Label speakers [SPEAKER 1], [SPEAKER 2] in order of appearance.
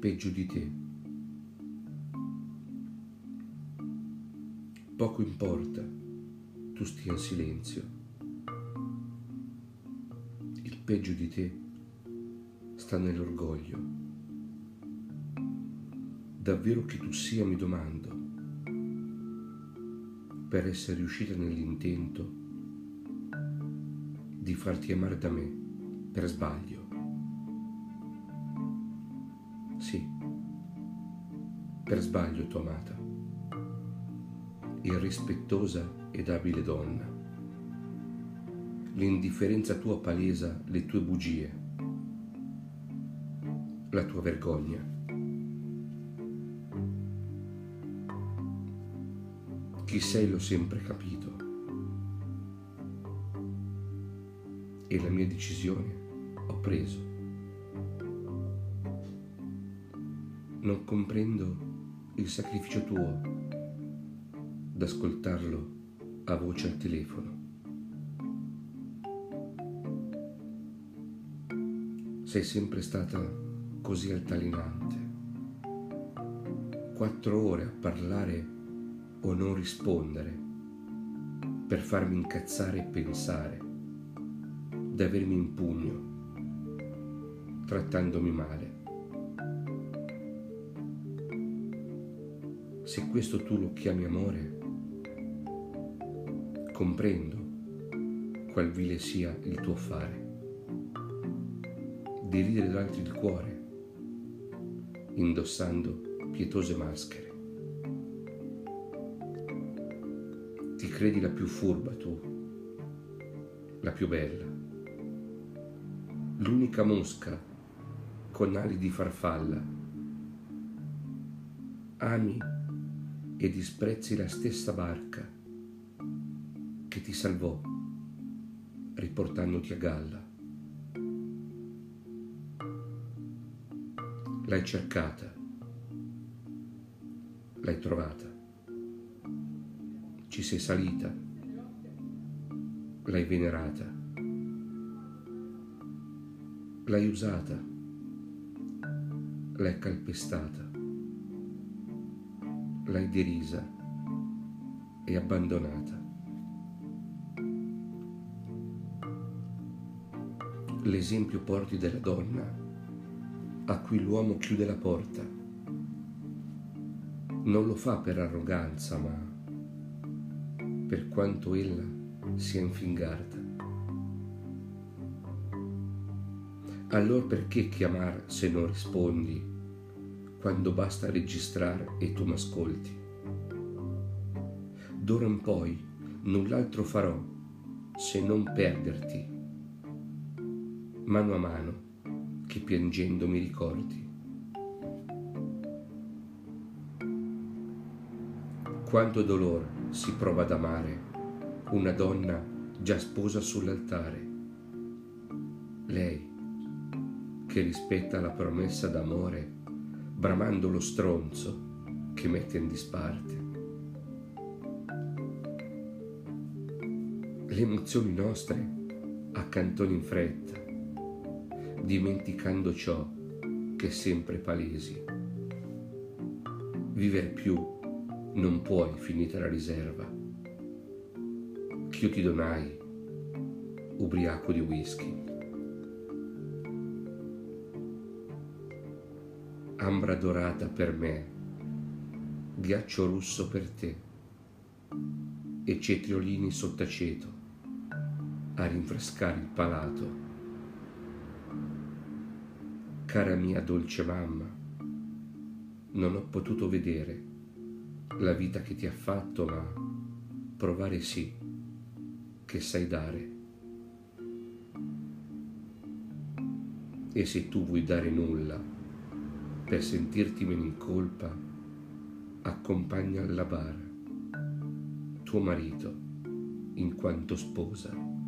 [SPEAKER 1] peggio di te. Poco importa, tu stia in silenzio. Il peggio di te sta nell'orgoglio. Davvero che tu sia, mi domando, per essere riuscita nell'intento di farti amare da me per sbaglio. Per sbaglio t'ho amata, irrispettosa ed abile donna. L'indifferenza tua palesa le tue bugie, la tua vergogna. Chi sei l'ho sempre capito e la mia decisione ho preso. non comprendo il sacrificio tuo d'ascoltarlo a voce al telefono. Sei sempre stata così altalenante. Quattro ore a parlare o non rispondere per farmi incazzare e pensare, d'avermi in pugno, trattandomi male. Se questo tu lo chiami amore, comprendo qual vile sia il tuo fare. Deridere d'altri il cuore, indossando pietose maschere. Ti credi la più furba tu, la più bella, l'unica mosca con ali di farfalla. Ami e disprezzi la stessa barca che ti salvò riportandoti a galla. L'hai cercata, l'hai trovata, ci sei salita, l'hai venerata, l'hai usata, l'hai calpestata l'hai derisa e abbandonata. L'esempio porti della donna a cui l'uomo chiude la porta. Non lo fa per arroganza, ma per quanto ella sia infingarta. Allora perché chiamar se non rispondi quando basta registrare e tu m'ascolti. D'ora in poi null'altro farò se non perderti, mano a mano che piangendo mi ricordi. Quanto dolore si prova ad amare una donna già sposa sull'altare. Lei che rispetta la promessa d'amore bramando lo stronzo che mette in disparte. Le emozioni nostre accantoni in fretta, dimenticando ciò che è sempre palesi. Viver più non puoi finita la riserva. Ch'io ti donai, ubriaco di whisky. Ambra dorata per me, ghiaccio russo per te e cetriolini sottaceto a rinfrescare il palato. Cara mia dolce mamma, non ho potuto vedere la vita che ti ha fatto, ma provare sì che sai dare. E se tu vuoi dare nulla, per sentirti meno in colpa, accompagna alla bara tuo marito in quanto sposa.